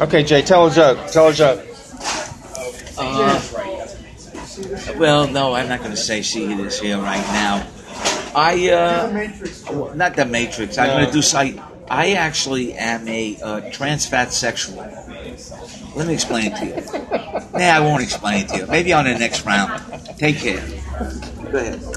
Okay, Jay, tell a joke. Tell a joke. Uh, well, no, I'm not going to say she is here right now. I uh, not the Matrix. I'm going to do site. I actually am a uh, trans fat sexual. Let me explain it to you. Nah, I won't explain it to you. Maybe on the next round. Take care. Go ahead.